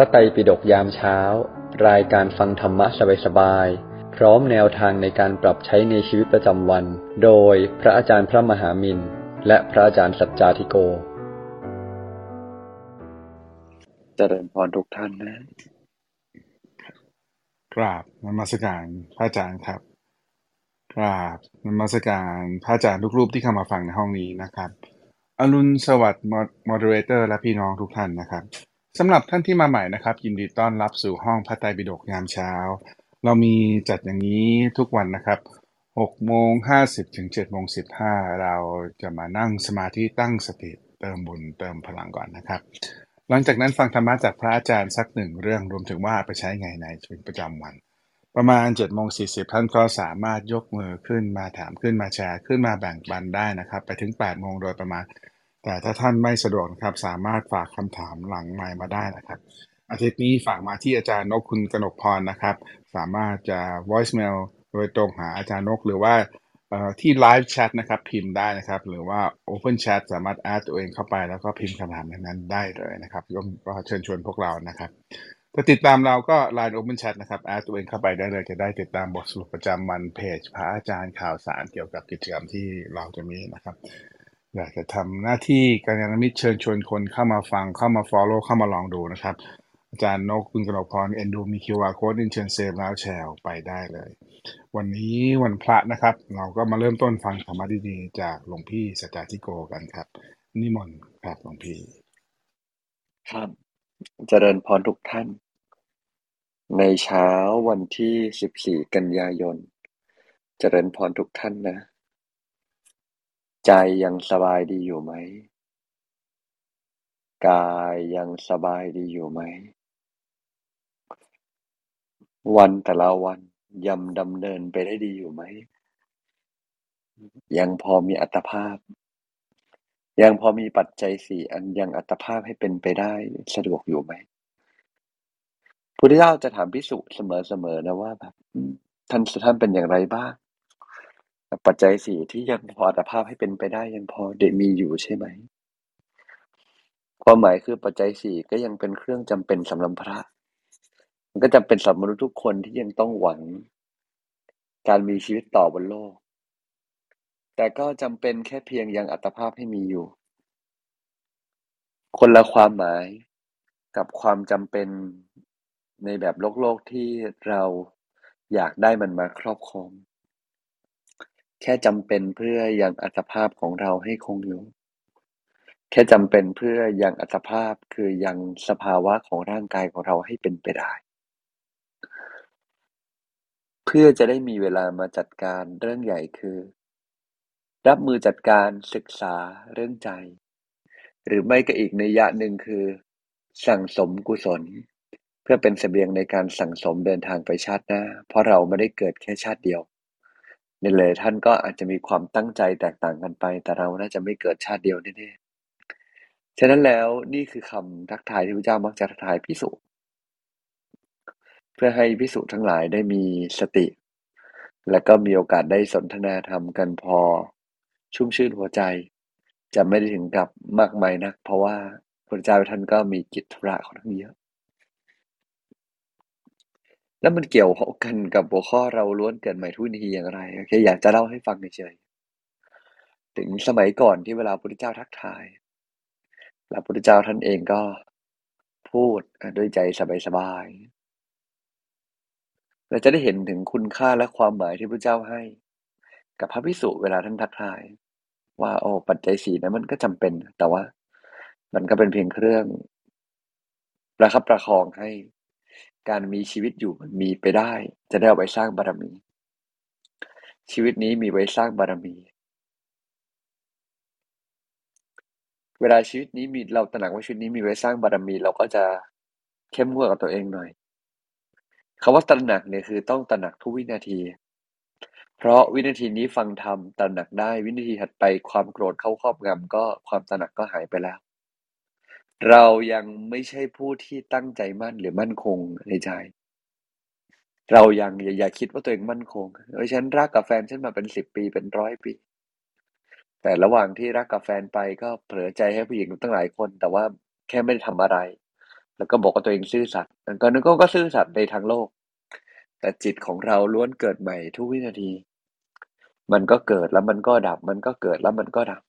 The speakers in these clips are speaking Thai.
ระไตรปิฎกยามเช้า รายการฟังธรรมะสบายๆ พร้อมแนวทางในการปรับใช้ในชีวิตประจำวัน โดยพระอาจารย์พระมหามินและพระอาจารย์สัจจาธิโก เจริญพรทุกท่านนะกราบนมัสการพระอาจารย์ครับ กราบนมัสการพระอาจารย์ทุกรูปที่เข้ามาฟังในห้องนี้นะครับ อรุณสวัสดิ์มอดเรเตอร์และพี่น้องทุกท่านนะครับ สำหรับท่านที่มาใหม่นะครับ ยินดีต้อนรับสู่ห้องพระไตรปิฎกยามเช้า เรามีจัดอย่างนี้ทุกวันนะครับ6โมง50ถึง7โมง15 เราจะมานั่งสมาธิตั้งสติเติมบุญเติมพลังก่อนนะครับ หลังจากนั้นฟังธรรมะจากพระอาจารย์สักหนึ่งเรื่องรวมถึงว่าไปใช้ไงในชีวิตประจำวัน ประมาณ7โมง40 ท่านก็สามารถยกมือขึ้นมาถามขึ้นมาแชร์ขึ้นมาแบ่งปันได้นะครับ ไปถึง8โมงโดยประมาณ แต่ถ้าท่านไม่สะดวกนะครับ สามารถฝากคำถามหลังไมค์มาได้นะครับ อาทิตย์นี้ฝากมาที่อาจารย์นกคุณกนกพรนะครับ สามารถจะ voicemail โดยตรงหาอาจารย์นกหรือว่าที่ live chat นะครับพิมพ์ได้นะครับ หรือว่า open chat สามารถ add ตัวเองเข้าไปแล้วก็พิมพ์คำถามนั้นได้เลยนะครับก็ก็เชิญชวนพวกเรานะครับถ้าติดตามเราก็ line open chat นะครับ add ตัวเองเข้าไปได้เลยจะได้ติดตามบทสรุปประจำวันเพจพระอาจารย์ข่าวสารเกี่ยวกับกิจกรรมที่เราจะมีนะครับ อยากจะทำหน้าที่การยานมิตรเชิญชวนคนเข้ามาฟังเข้ามา follow เข้ามาลองดูนะครับ อาจารย์นกคุณกนกพรเอ็นดูมี QR code อินเชิญเซฟแล้วแชร์ไปได้เลย วันนี้วันพระนะครับ เราก็มาเริ่มต้นฟังธรรมะดีๆ จากหลวงพี่สัจจาธิโกกันครับ นิมนต์ครับหลวงพี่ ครับเจริญพรทุกท่าน ในเช้าวันที่ 14 กันยายน เจริญพรทุกท่านนะ ใจยังสบายดีอยู่ไหม กายยังสบายดีอยู่ไหม วันแต่ละวันยำดำเนินไปได้ดีอยู่ไหม ยังพอมีอัตภาพ ยังพอมีปัจจัยสี่อันยังอัตภาพให้เป็นไปได้สะดวกอยู่ไหมพุทธเจ้าจะถามพิสุเสมอๆนะว่าแบบท่านท่านเป็นอย่างไรบ้าง ปัจจัยสี่ที่ยังพออัตภาพให้เป็นไปได้ยังพอเดมีอยู่ใช่ไหมความหมายคือปัจจัยสี่ก็ยังเป็นเครื่องจำเป็นสำหรับพระ มันก็จำเป็นสำหรับมนุษย์ทุกคนที่ยังต้องหวัง การมีชีวิตต่อบนโลก แต่ก็จำเป็นแค่เพียงยังอัตภาพให้มีอยู่ คนละความหมายกับความจำเป็นในแบบโลกโลกที่เราอยากได้มันมาครอบครอง แค่จำเป็นเพื่อยังอัตภาพของเราให้คงอยู่ แค่จำเป็นเพื่อยังอัตภาพ คือยังสภาวะของร่างกายของเราให้เป็นไปได้ เพื่อจะได้มีเวลามาจัดการเรื่องใหญ่คือ รับมือจัดการศึกษาเรื่องใจ หรือไม่ก็อีกในยยะหนึ่งคือ สั่งสมกุศล เพื่อเป็นเสบียงในการสั่งสมเดินทางไปชาติหน้า เพราะเราไม่ได้เกิดแค่ชาติเดียว ในเลยท่านก็อาจจะมีความตั้งใจแตกต่างกันไป แต่เราน่าจะไม่เกิดชาติเดียวแน่ๆฉะนั้นแล้วนี่คือคำทักทายที่พระเจ้ามักจะทักทายพิสุเพื่อให้พิสุทั้งหลายได้มีสติ และก็มีโอกาสได้สนทนาธรรมกันพอ ชุ่มชื่นหัวใจ จะไม่ได้ถึงกับมากมายนัก เพราะว่าพระเจ้าท่านก็มีกิจธุระค่อนข้างเยอะ แล้วมันเกี่ยวข้อกันกับหัวข้อเราล้วนเกิดใหม่ทุกนทีอย่างไร โอเค อยากจะเล่าให้ฟังเฉยๆถึงสมัยก่อนที่เวลาพระพุทธเจ้าทักทาย แล้วพระพุทธเจ้าท่านเองก็พูดด้วยใจสบายๆ เราจะได้เห็นถึงคุณค่าและความหมายที่พระเจ้าให้ กับพระภิกษุเวลาท่านทักทาย ว่าโอ้ปัจจัยสี่นั้นมันก็จำเป็น แต่ว่า มันก็เป็นเพียงเครื่องประคับประคองให้ การมีชีวิตอยู่มันมีไปได้ จะได้เอาไว้สร้างบารมี ชีวิตนี้มีไว้สร้างบารมี เวลาชีวิตนี้มีเราตระหนักว่าชีวิตนี้มีไว้สร้างบารมี เราก็จะเข้มงวดกับตัวเองหน่อยคำว่าตระหนักเนี่ยคือต้องตระหนักทุกวินาที เพราะวินาทีนี้ฟังธรรมตระหนักได้วินาทีถัดไปความโกรธเข้าครอบงำก็ความตระหนักก็หายไปแล้ว เรายังไม่ใช่ผู้ที่ตั้งใจมั่นหรือมั่นคงในใจ เรายังอย่าอย่าคิดว่าตัวเองมั่นคงเออฉันรักกับแฟนฉันมาเป็นสิบปีเป็นร้อยปี แต่ระหว่างที่รักกับแฟนไปก็เผลอใจให้ผู้หญิงตั้งหลายคน แต่ว่าแค่ไม่ได้ทำอะไร แล้วก็บอกว่าตัวเองซื่อสัตย์ก็นึกก็ซื่อสัตย์ในทางโลก แต่จิตของเราล้วนเกิดใหม่ทุกวินาที มันก็เกิดแล้วมันก็ดับ มันก็เกิดแล้วมันก็ดับ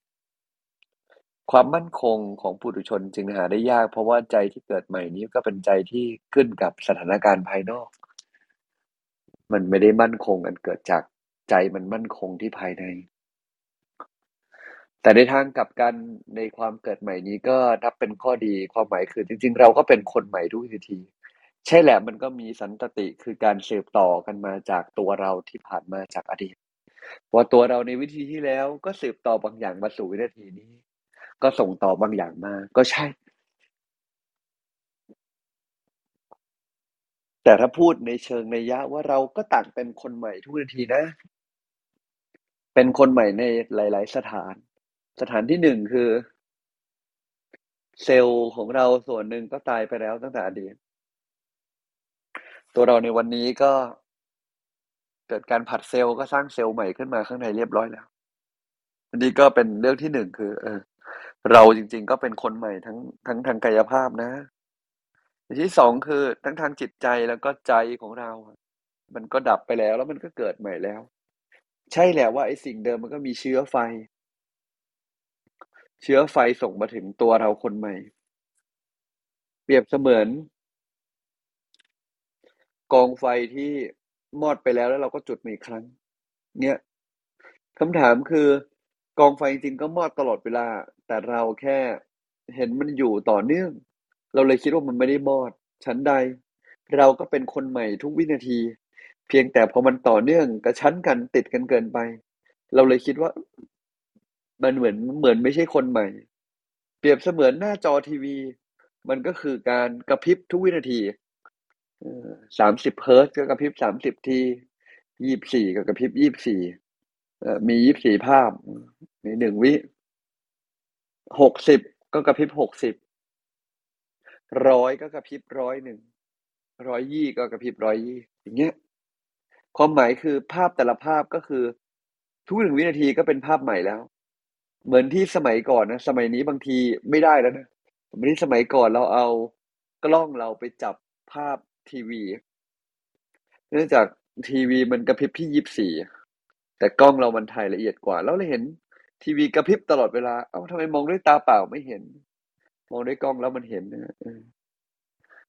ความมั่นคงของปุถุชนจึงหาได้ยาก เพราะว่าใจที่เกิดใหม่นี้ก็เป็นใจที่ขึ้นกับสถานการณ์ภายนอก มันไม่ได้มั่นคงอันเกิดจากใจมันมั่นคงที่ภายใน แต่ในทางกลับกันในความเกิดใหม่นี้ก็นับเป็นข้อดีความหมายคือ จริง ๆ เราก็เป็นคนใหม่ทุกทีทีใช่แหละมันก็มีสันตติคือการสืบต่อกันมาจากตัวเราที่ผ่านมาจากอดีตว่าตัวเราในวิธีที่แล้วก็สืบต่อบางอย่างมาสู่วินาทีนี้ ก็ส่งต่อบางอย่างมา ก็ใช่ แต่ถ้าพูดในเชิงในยะว่าเราก็ต่างเป็นคนใหม่ทุกนาทีนะ เป็นคนใหม่ในหลาย ๆ สถาน สถานที่หนึ่งคือ เซลล์ของเราส่วนหนึ่งก็ตายไปแล้วตั้งแต่อดีตตัวเราในวันนี้ก็เกิดการผัดเซลล์ก็สร้างเซลล์ใหม่ขึ้นมาข้างในเรียบร้อยแล้วอันนี้ก็เป็นเรื่องที่หนึ่งคือ เออ เราจริง ๆ ก็เป็นคนใหม่ทั้งทั้งทางกายภาพนะอันที่สองคือทั้งทางจิตใจแล้วก็ใจของเรามันก็ดับไปแล้วแล้วมันก็เกิดใหม่แล้ว ใช่แหละว่าไอ้สิ่งเดิมมันก็มีเชื้อไฟ เชื้อไฟส่งมาถึงตัวเราคนใหม่ เปรียบเสมือน กองไฟที่มอดไปแล้วแล้วเราก็จุดมาอีกครั้ง เนี่ยคำถามคือ กองไฟจริงก็มอดตลอดเวลา แต่เราแค่เห็นมันอยู่ต่อเนื่อง เราเลยคิดว่ามันไม่ได้มอดชั้นใด เราก็เป็นคนใหม่ทุกวินาที เพียงแต่พอมันต่อเนื่องกระชั้นกันติดกันเกินไป เราเลยคิดว่า มันเหมือนเหมือนไม่ใช่คนใหม่ เปรียบเสมือนหน้าจอทีวี มันก็คือการกระพริบทุกวินาทีสามสิบเฮิร์ตก็กระพริบสามสิบทียี่บสี่ก็กระพริบยี่บสี่มียี่บสี่ภาพ มีหนึ่งวิหกสิบก็กระพริบหกสิบร้อยก็กระพริบร้อยหนึ่งร้อยยี่ก็กระพริบร้อยยี่อย่างเงี้ยความหมายคือภาพแต่ละภาพก็คือ ทุกหนึ่งวินาทีก็เป็นภาพใหม่แล้ว เหมือนที่สมัยก่อนนะสมัยนี้บางทีไม่ได้แล้วนะสมัยนี้สมัยก่อนเราเอากล้องเราไปจับภาพทีวี เนื่องจากทีวีมันกระพริบที่ยี่สิบสี่แต่กล้องเรามันถ่ายละเอียดกว่า แล้วเราเห็น ทีวีกระพริบตลอดเวลา เอ้าทำไมมองด้วยตาเปล่าไม่เห็น มองด้วยกล้องแล้วมันเห็นนะ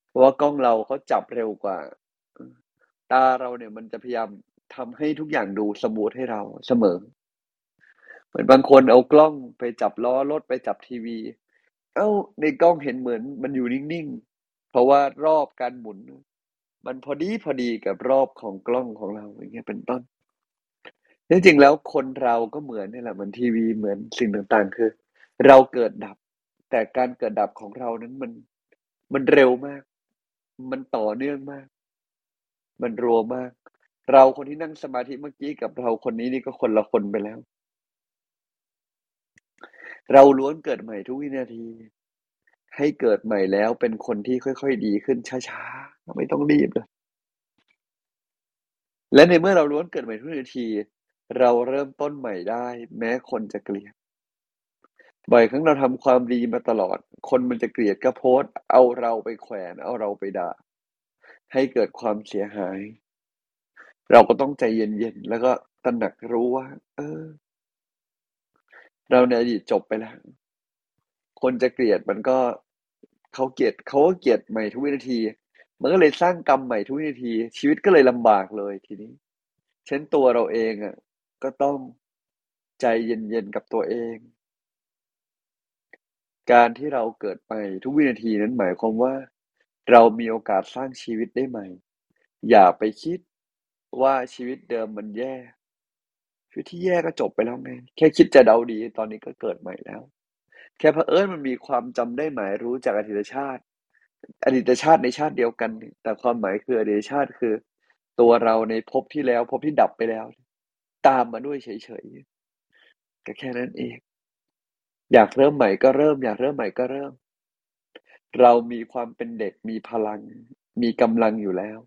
เพราะว่ากล้องเราเขาจับเร็วกว่า ตาเราเนี่ยมันจะพยายามทำให้ทุกอย่างดูสมูทให้เราเสมอ เหมือนบางคนเอากล้องไปจับล้อรถไปจับทีวี เอ้า ในกล้องเห็นเหมือนมันอยู่นิ่งๆ เพราะว่ารอบการหมุน มันพอดีพอดีกับรอบของกล้องของเราอย่างเงี้ยเป็นต้น จริงๆแล้วคนเราก็เหมือนนี่แหละเหมือนทีวีเหมือนสิ่งต่างๆ คือ เราเกิดดับ แต่การเกิดดับของเรานั้นมันมันเร็วมาก มันต่อเนื่องมาก มันรัวมาก เราคนที่นั่งสมาธิเมื่อกี้กับเราคนนี้นี่ก็คนละคนไปแล้ว เราล้วนเกิดใหม่ทุกวินาที ให้เกิดใหม่แล้วเป็นคนที่ค่อยๆดีขึ้นช้าๆไม่ต้องรีบเลยและในเมื่อเราล้วนเกิดใหม่ทุกนาที เราเริ่มต้นใหม่ได้ แม้คนจะเกลียด บ่อยครั้งเราทำความดีมาตลอด คนมันจะเกลียดก็โพสเอาเราไปแขวน เอาเราไปด่า ให้เกิดความเสียหาย เราก็ต้องใจเย็นๆ แล้วก็ตระหนักรู้ว่า เออ เราในอดีตจบไปแล้ว คนจะเกลียดมันก็เขาเกลียดเขาก็เกลียดใหม่ทุกวินาที มันก็เลยสร้างกรรมใหม่ทุกวินาที ชีวิตก็เลยลำบากเลยทีนี้เช่นตัวเราเองอะ ก็ต้องใจเย็นๆกับตัวเอง การที่เราเกิดไปทุกวินาทีนั้นหมายความว่า เรามีโอกาสสร้างชีวิตได้ใหม่ อย่าไปคิดว่าชีวิตเดิมมันแย่ชีวิตที่แย่ก็จบไปแล้วไง แค่คิดจะเดาดีตอนนี้ก็เกิดใหม่แล้ว แค่เผอิญมันมีความจำได้หมายรู้จากอดีตชาติ อดีตชาติในชาติเดียวกัน แต่ความหมายคืออดีตชาติคือ ตัวเราในภพที่แล้วภพที่ดับไปแล้ว ตามมาด้วยเฉยๆก็แค่นั้นเอง อยากเริ่มใหม่ก็เริ่ม อยากเริ่มใหม่ก็เริ่ม เรามีความเป็นเด็กมีพลัง มีกำลังอยู่แล้ว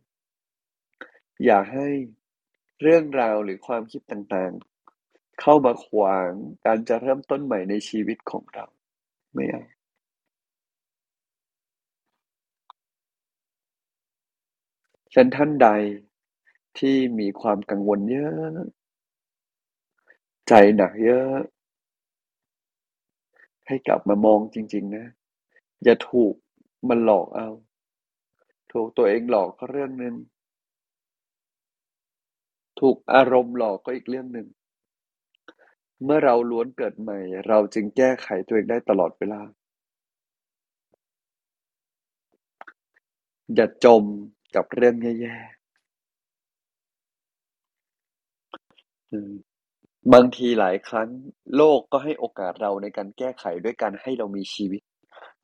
อย่าให้เรื่องราวหรือความคิดต่างๆ เข้ามาขวางการจะเริ่มต้นใหม่ในชีวิตของเรา ไม่เอาฉันท่านใดที่มีความกังวลเยอะ ใจหนักเยอะ ให้กลับมามองจริง ๆ นะ อย่าถูกมันหลอกเอา ถูกตัวเองหลอกก็เรื่องหนึ่งถูกอารมณ์หลอกก็อีกเรื่องหนึ่งเมื่อเราล้วนเกิดใหม่ เราจึงแก้ไขตัวเองได้ตลอดเวลา อย่าจมกับเรื่องแย่ๆ บางทีหลายครั้งโลกก็ให้โอกาสเราในการแก้ไขด้วยการให้เรามีชีวิต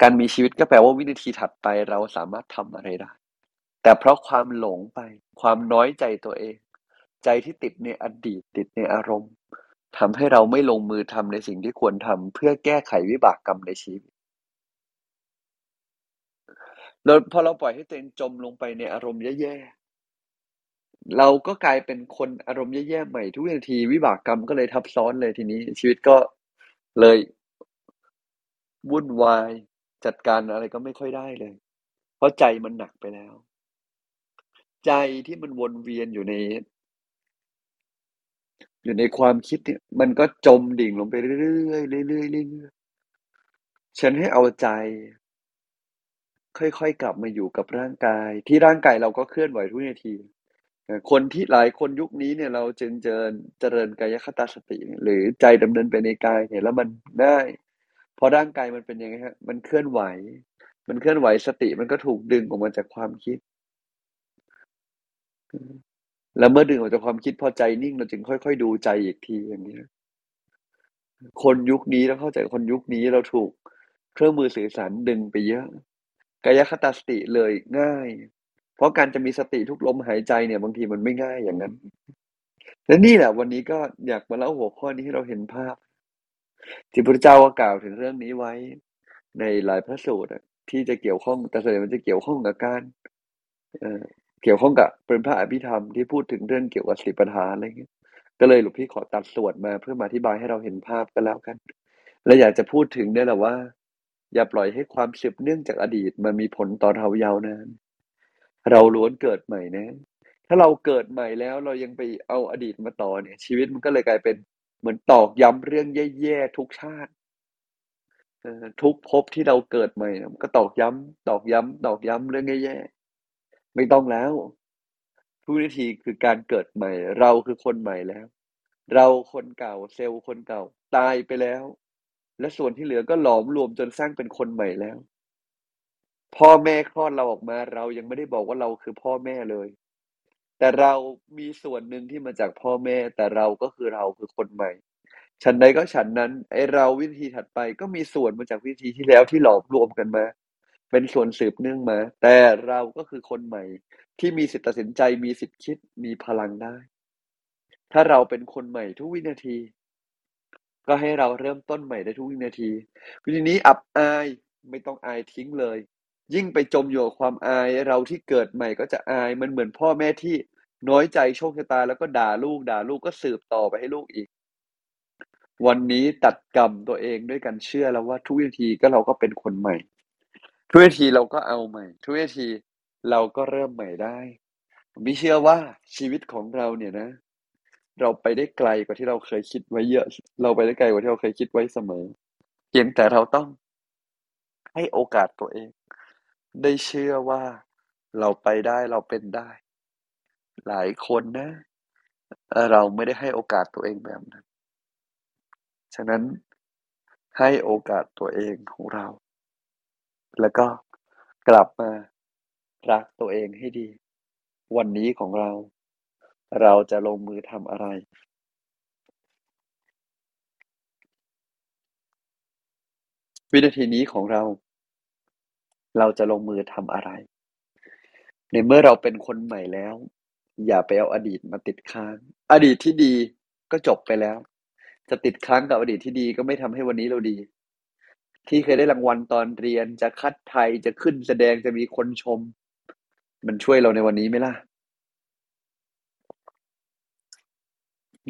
การมีชีวิตก็แปลว่าวินาทีถัดไปเราสามารถทำอะไรได้ แต่เพราะความหลงไป ความน้อยใจตัวเอง ใจที่ติดในอดีตติดในอารมณ์ทำให้เราไม่ลงมือทำในสิ่งที่ควรทำเพื่อแก้ไขวิบากกรรมในชีวิตแล้วพอเราปล่อยให้ตัวเองจมลงไปในอารมณ์แย่ๆ เราก็กลายเป็นคนอารมณ์แย่ๆใหม่ทุกนาที วิบากกรรมก็เลยทับซ้อนเลยทีนี้ ชีวิตก็เลยวุ่นวาย จัดการอะไรก็ไม่ค่อยได้เลย เพราะใจมันหนักไปแล้ว ใจที่มันวนเวียนอยู่ใน อยู่ในความคิดเนี่ยมันก็จมดิ่งลงไปเรื่อยๆเรื่อยๆเรื่อยๆฉันให้เอาใจ ค่อยๆกลับมาอยู่กับร่างกาย ที่ร่างกายเราก็เคลื่อนไหวทุกนาที คนที่หลายคนยุคนี้เนี่ยเราจึงเจริญเจริญกายคตาสติ หรือใจดำเนินไปในกายเนี่ยแล้วมันง่ายเพราะร่างกายมันเป็นยังไงครับมันเคลื่อนไหว มันเคลื่อนไหวสติมันก็ถูกดึงออกมาจากความคิด แล้วเมื่อดึงออกจากความคิดพอใจนิ่งเราจึงค่อยๆดูใจอีกทีอย่างเงี้คนยุคนี้ต้องเข้าใจคนยุคนี้เราถูกเครื่องมือสื่อสารดึงไปเยอะ กายคตาสติเลยง่าย เพราะการจะมีสติทุกลมหายใจเนี่ย บางทีมันไม่ง่ายอย่างนั้น และนี่แหละ วันนี้ก็อยากมาเล่าหัวข้อนี้ให้เราเห็นภาพ ที่พระเจ้าก็กล่าวถึงเรื่องนี้ไว้ ในหลายพระสูตรที่จะเกี่ยวข้องแต่ส่วนใหญ่มันจะเกี่ยวข้องกับการเกี่ยวข้องกับเป็นพระอภิธรรมที่พูดถึงเรื่องเกี่ยวกับสิปัฏฐานอะไรเงี้ยก็เลยหลวงพี่ขอตัดส่วนมาเพื่อมาอธิบายให้เราเห็นภาพก็แล้วกัน และอยากจะพูดถึงเนี่ยแหละว่า อย่าปล่อยให้ความสืบเนื่องจากอดีตมันมีผลต่อเรายาวนาน เราล้วนเกิดใหม่นะ ถ้าเราเกิดใหม่แล้วเรายังไปเอาอดีตมาต่อเนี่ย ชีวิตมันก็เลยกลายเป็นเหมือนตอกย้ำเรื่องแย่ๆทุกชาติทุกภพที่เราเกิดใหม่มันก็ตอกย้ำตอกย้ำตอกย้ำเรื่องแย่ๆไม่ต้องแล้วทุกวินาทีคือการเกิดใหม่ เราคือคนใหม่แล้ว เราคนเก่าเซลล์คนเก่า ตายไปแล้ว และส่วนที่เหลือก็หลอมรวมจนสร้างเป็นคนใหม่แล้ว พ่อแม่คลอดเราออกมา เรายังไม่ได้บอกว่าเราคือพ่อแม่เลย แต่เรามีส่วนหนึ่งที่มาจากพ่อแม่ แต่เราก็คือเราคือคนใหม่ ฉันใดก็ฉันนั้นไอเราวิธีถัดไปก็มีส่วนมาจากวิธีที่แล้วที่หลอมรวมกันมา เป็นส่วนสืบเนื่องมา แต่เราก็คือคนใหม่ ที่มีสิทธิ์ตัดสินใจมีสิทธิ์คิดมีพลังได้ ถ้าเราเป็นคนใหม่ทุกวินาที ก็ให้เราเริ่มต้นใหม่ได้ทุกวินาทีวิธีนี้อับอายไม่ต้องอายทิ้งเลย ยิ่งไปจมอยู่กับความอายเราที่เกิดใหม่ก็จะอายมันเหมือนพ่อแม่ที่น้อยใจโชคชะตาแล้วก็ด่าลูกด่าลูกก็สืบต่อไปให้ลูกอีก วันนี้ตัดกรรมตัวเองด้วยการเชื่อแล้วว่าทุกวินทีก็เราก็เป็นคนใหม่ ทุกวินทีเราก็เอาใหม่ ทุกวินทีเราก็เริ่มใหม่ได้ผมเชื่อว่าชีวิตของเราเนี่ยนะ เราไปได้ไกลกว่าที่เราเคยคิดไว้เยอะ เราไปได้ไกลกว่าที่เราเคยคิดไว้เสมอ เพียงแต่เราต้องให้โอกาสตัวเอง ได้เชื่อว่าเราไปได้เราเป็นได้ หลายคนนะ เราไม่ได้ให้โอกาสตัวเองแบบนั้น ฉะนั้นให้โอกาสตัวเองของเรา แล้วก็กลับมารักตัวเองให้ดี วันนี้ของเรา เราจะลงมือทำอะไร?วินาทีนี้ของเรา เราจะลงมือทำอะไร?ในเมื่อเราเป็นคนใหม่แล้ว อย่าไปเอาอดีตมาติดค้าง อดีตที่ดีก็จบไปแล้ว จะติดค้างกับอดีตที่ดีก็ไม่ทำให้วันนี้เราดี ที่เคยได้รางวัลตอนเรียนจะคัดไทยจะขึ้นแสดงจะมีคนชม มันช่วยเราในวันนี้ไหมล่ะ?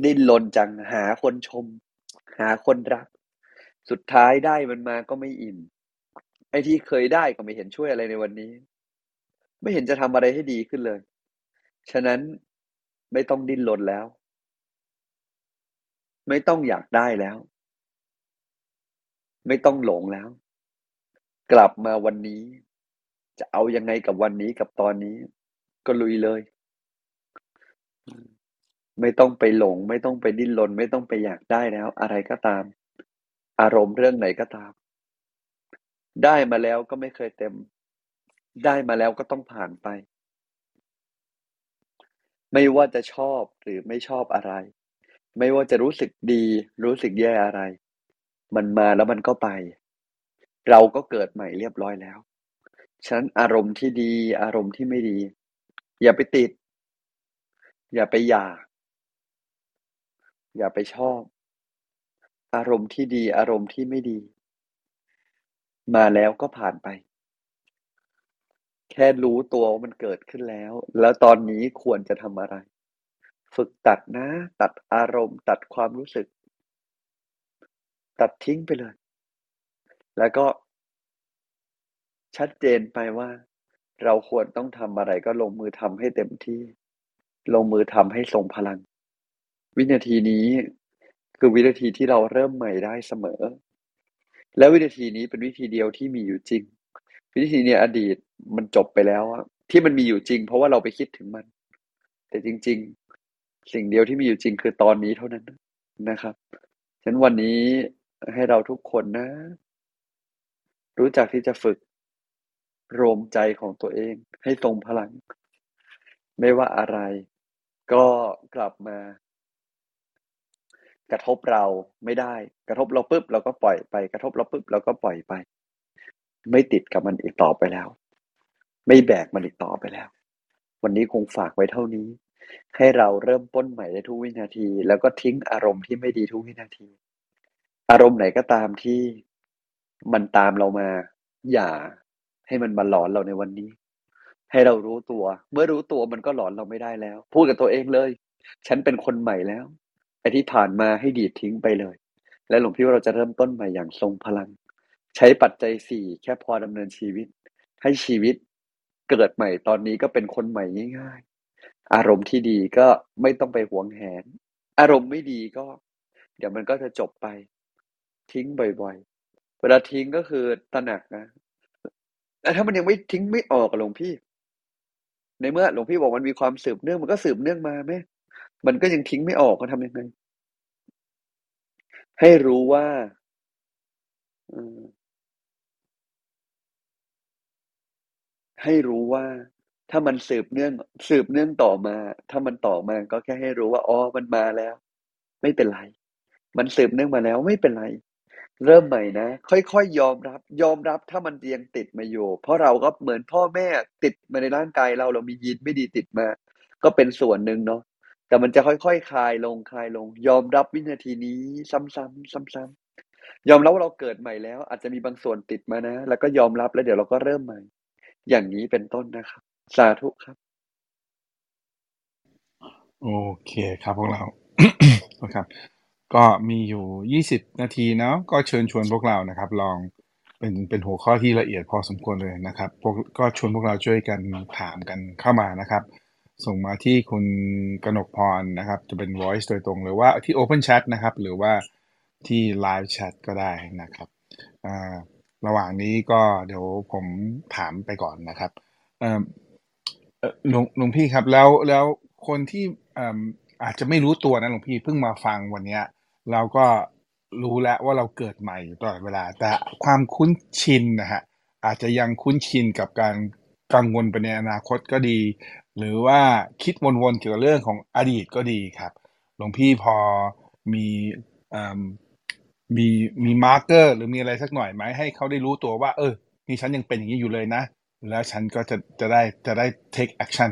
ดิ้นรนจังหาคนชม หาคนรัก สุดท้ายได้มันมาก็ไม่อิ่ม ไอ้ที่เคยได้ก็ไม่เห็นช่วยอะไรในวันนี้ ไม่เห็นจะทำอะไรให้ดีขึ้นเลย ฉะนั้นไม่ต้องดิ้นรนแล้ว ไม่ต้องอยากได้แล้ว ไม่ต้องหลงแล้ว กลับมาวันนี้ จะเอายังไงกับวันนี้กับตอนนี้ ก็ลุยเลย ไม่ต้องไปหลง ไม่ต้องไปดิ้นรนไม่ต้องไปอยากได้แล้ว อะไรก็ตาม อารมณ์เรื่องไหนก็ตาม ได้มาแล้วก็ไม่เคยเต็ม ได้มาแล้วก็ต้องผ่านไป ไม่ว่าจะชอบหรือไม่ชอบอะไร ไม่ว่าจะรู้สึกดี รู้สึกแย่อะไร มันมาแล้วมันก็ไป เราก็เกิดใหม่เรียบร้อยแล้ว ฉะนั้นอารมณ์ที่ดี อารมณ์ที่ไม่ดี อย่าไปติด อย่าไปอยาก อย่าไปชอบ อารมณ์ที่ดี อารมณ์ที่ไม่ดี มาแล้วก็ผ่านไป แค่รู้ตัวว่ามันเกิดขึ้นแล้ว แล้วตอนนี้ควรจะทำอะไร ฝึกตัดนะ ตัดอารมณ์ ตัดความรู้สึก ตัดทิ้งไปเลย แล้วก็ ชัดเจนไปว่า เราควรต้องทำอะไรก็ลงมือทำให้เต็มที่ ลงมือทำให้ทรงพลัง วินาทีนี้คือวินาทีที่เราเริ่มใหม่ได้เสมอ และวินาทีนี้เป็นวิธีเดียวที่มีอยู่จริง วินาทีนี้อดีตมันจบไปแล้วที่มันมีอยู่จริง เพราะว่าเราไปคิดถึงมัน แต่จริง ๆ สิ่งเดียวที่มีอยู่จริงคือตอนนี้เท่านั้นนะครับฉะนั้นวันนี้ให้เราทุกคนนะ รู้จักที่จะฝึกรวมใจของตัวเอง ให้ทรงพลัง ไม่ว่าอะไร ก็กลับมา กระทบเราไม่ได้ กระทบเราปุ๊บเราก็ปล่อยไป กระทบเราปุ๊บเราก็ปล่อยไป ไม่ติดกับมันอีกต่อไปแล้ว ไม่แบกมันอีกต่อไปแล้ว วันนี้คงฝากไว้เท่านี้ ให้เราเริ่มต้นใหม่ได้ทุกวินาที แล้วก็ทิ้งอารมณ์ที่ไม่ดีทุกวินาที อารมณ์ไหนก็ตามที่มันตามเรามา อย่าให้มันมาหลอนเราในวันนี้ ให้เรารู้ตัว เมื่อรู้ตัวมันก็หลอนเราไม่ได้แล้ว พูดกับตัวเองเลย ฉันเป็นคนใหม่แล้ว ไอ้ที่ผ่านมาให้ดีดทิ้งไปเลย และหลวงพี่ว่าเราจะเริ่มต้นใหม่อย่างทรงพลัง ใช้ปัจจัยสี่แค่พอดำเนินชีวิต ให้ชีวิตเกิดใหม่ตอนนี้ก็เป็นคนใหม่ง่ายๆ อารมณ์ที่ดีก็ไม่ต้องไปหวงแหน อารมณ์ไม่ดีก็ เดี๋ยวมันก็จะจบไป ทิ้งบ่อยๆ เวลาทิ้งก็คือตระหนักนะแต่ถ้ามันยังไม่ทิ้งไม่ออกหลวงพี่ ในเมื่อหลวงพี่บอกมันมีความสืบเนื่องมันก็สืบเนื่องมาไหม มันก็ยังทิ้งไม่ออกก็ทำยังไง ให้รู้ว่าให้รู้ว่า ถ้ามันสืบเนื่อง สืบเนื่องต่อมา ถ้ามันต่อมาก็แค่ให้รู้ว่าอ๋อมันมาแล้ว ไม่เป็นไร มันสืบเนื่องมาแล้วไม่เป็นไร เริ่มใหม่นะค่อยๆยอมรับ ยอมรับถ้ามันยังติดมาอยู่ เพราะเราก็เหมือนพ่อแม่ติดมาในร่างกายเราเรามียีนไม่ดีติดมา ก็เป็นส่วนหนึ่งเนาะ แต่มันจะค่อยๆ คลายลงคลายลง ยอมรับวินาทีนี้ซ้ำๆซ้ำๆยอมรับว่าเราเกิดใหม่แล้ว อาจจะมีบางส่วนติดมานะ แล้วก็ยอมรับแล้วเดี๋ยวเราก็เริ่มใหม่ อย่างนี้เป็นต้นนะครับ สาธุครับ โอเคครับพวกเราครับ ก็มีอยู่ยี่สิบนาทีเนาะก็เชิญชวนพวกเรานะครับ ลองเป็นเป็นหัวข้อที่ละเอียดพอสมควรเลยนะครับพวกก็ชวนพวกเราช่วยกันถามกันเข้ามานะครับ ส่งมาที่คุณกนกพรนะครับ จะเป็น voice โดยตรงหรือว่าที่ open chat นะครับ หรือว่าที่ live chat ก็ได้นะครับระหว่างนี้ก็เดี๋ยวผมถามไปก่อนนะครับหลวงหลวงพี่ครับแล้วแล้วคนที่อาจจะไม่รู้ตัวนะหลวงพี่เพิ่งมาฟังวันนี้เราก็รู้แล้วว่าเราเกิดใหม่อยู่ตลอดเวลา แต่ความคุ้นชินนะฮะอาจจะยังคุ้นชินกับการกังวลไปในอนาคตก็ดี หรือว่าคิดวนๆเกี่ยวกับเรื่องของอดีตก็ดีครับหลวงพี่พอมีเอ่อมีมี marker หรือมีอะไรสักหน่อยไหมให้เขาได้รู้ตัวว่า เออนี่ฉันยังเป็นอย่างนี้อยู่เลยนะ แล้วฉันก็จะจะได้จะได้ take action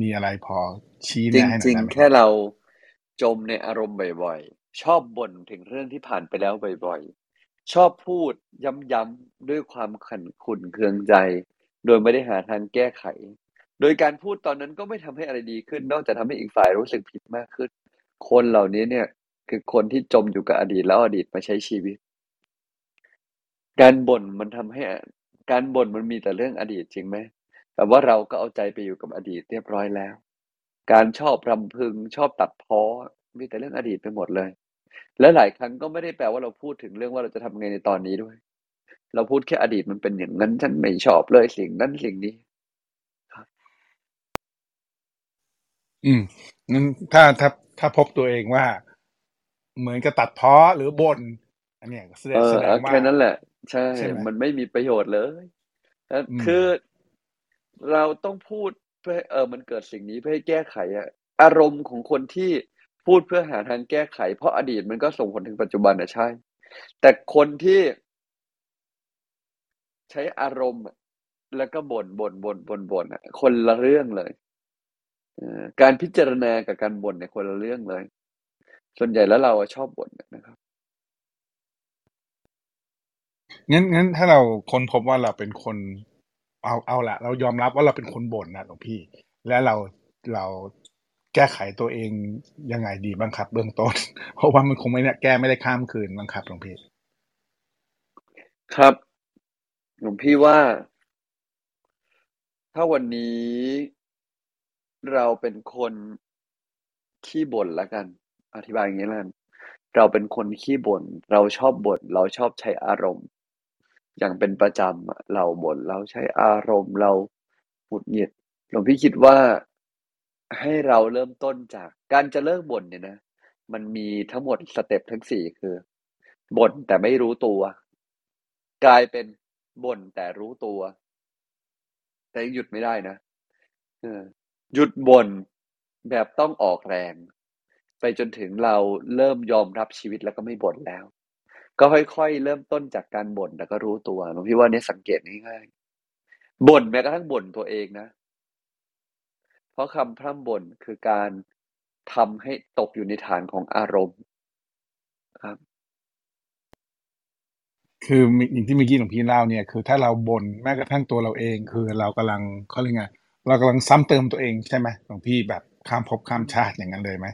มีอะไรพอชี้จแนะให้หน่ริอยงได้ไหมๆคแค่รับเราจมในอารมณ์บ่อยๆ ชอบบ่นถึงเรื่องที่ผ่านไปแล้วบ่อยๆ ชอบพูดย้ำๆด้วยความขันขุ่นเคืองใจ โดยไม่ได้หาทางแก้ไข โดยการพูดตอนนั้นก็ไม่ทำให้อะไรดีขึ้น นอกจากทำให้อีกฝ่ายรู้สึกผิดมากขึ้น คนเหล่านี้เนี่ยคือคนที่จมอยู่กับอดีตแล้วอดีตมาใช้ชีวิต การบ่นมันทำให้การบ่นมันมีแต่เรื่องอดีตจริงไหมแต่ว่าเราก็เอาใจไปอยู่กับอดีตเรียบร้อยแล้ว การชอบรำพึงชอบตัดพ้อมีแต่เรื่องอดีตไปหมดเลย และหลายครั้งก็ไม่ได้แปลว่าเราพูดถึงเรื่องว่าเราจะทำไงในตอนนี้ด้วย เราพูดแค่อดีตมันเป็นอย่างนั้นฉันไม่ชอบเลยสิ่งนั้นสิ่งนี้ อืมงั้นถ้าถ้าถ้าพบตัวเองว่า เหมือนกับตัดพ้อหรือบ่นอันเนี้ยแสดเองแสอดงว่า แค่นั้นแหละ ใช่ ใช่ไหมมันไม่มีประโยชน์เลยแล้วอืม คือเราต้องพูดเพื่อให้เออมันเกิดสิ่งนี้เพื่อให้แก้ไขอะอารมณ์ของคนที่พูดเพื่อหาทางแก้ไข เพราะอดีตมันก็ส่งผลถึงปัจจุบันนะใช่ แต่คนที่ใช้อารมณ์อะแล้วก็บ่นบ่นบ่นบ่นบ่นอะคนละเรื่องเลยเออ การพิจารณากับการบ่นเนี่ยคนละเรื่องเลย ส่วนใหญ่แล้วเราอะชอบบ่นนะครับงั้นงั้นถ้าเราค้นพบว่าเราเป็นคน เอาเอาละเรายอมรับว่าเราเป็นคนบ่นนะหลวงพี่ และเราเราแก้ไขตัวเองยังไงดีบ้างครับ เบื้องต้น เพราะว่ามันคงไม่ได้แก้ไม่ได้ข้ามคืนบ้างครับหลวงพี่ ครับหลวงพี่ว่า ถ้าวันนี้ เราเป็นคนขี้บ่นละกัน อธิบายอย่างนี้ละกัน เราเป็นคนขี้บ่น เราชอบบ่น เราชอบใช้อารมณ์ อย่างเป็นประจำอะเราบ่น เราใช้อารมณ์ เราหงุดหงิด หลวงพี่คิดว่าให้เราเริ่มต้นจากการจะเลิกบ่นเนี่ยนะ มันมีทั้งหมดสเต็ปทั้งสี่คือบ่นแต่ไม่รู้ตัว กลายเป็นบ่นแต่รู้ตัว แต่ยังหยุดไม่ได้นะ เออ หยุดบ่นแบบต้องออกแรง ไปจนถึงเราเริ่มยอมรับชีวิตแล้วก็ไม่บ่นแล้ว ก็ค่อยๆ เริ่มต้นจากการบ่นแล้วก็รู้ตัวหลวงพี่ว่าเนี่ยสังเกตง่ายๆบ่นแม้กระทั่งบ่นตัวเองนะ เพราะคำพร่ำบ่นคือการทำให้ตกอยู่ในฐานของอารมณ์ครับ คืออย่างที่เมื่อกี้หลวงพี่เล่าเนี่ย คือถ้าเราบ่นแม้กระทั่งตัวเราเอง คือเรากำลังเขาเรียกไง เรากำลังซ้ำเติมตัวเองใช่ไหมหลวงพี่แบบข้ามภพข้ามชาติอย่างนั้นเลยไหม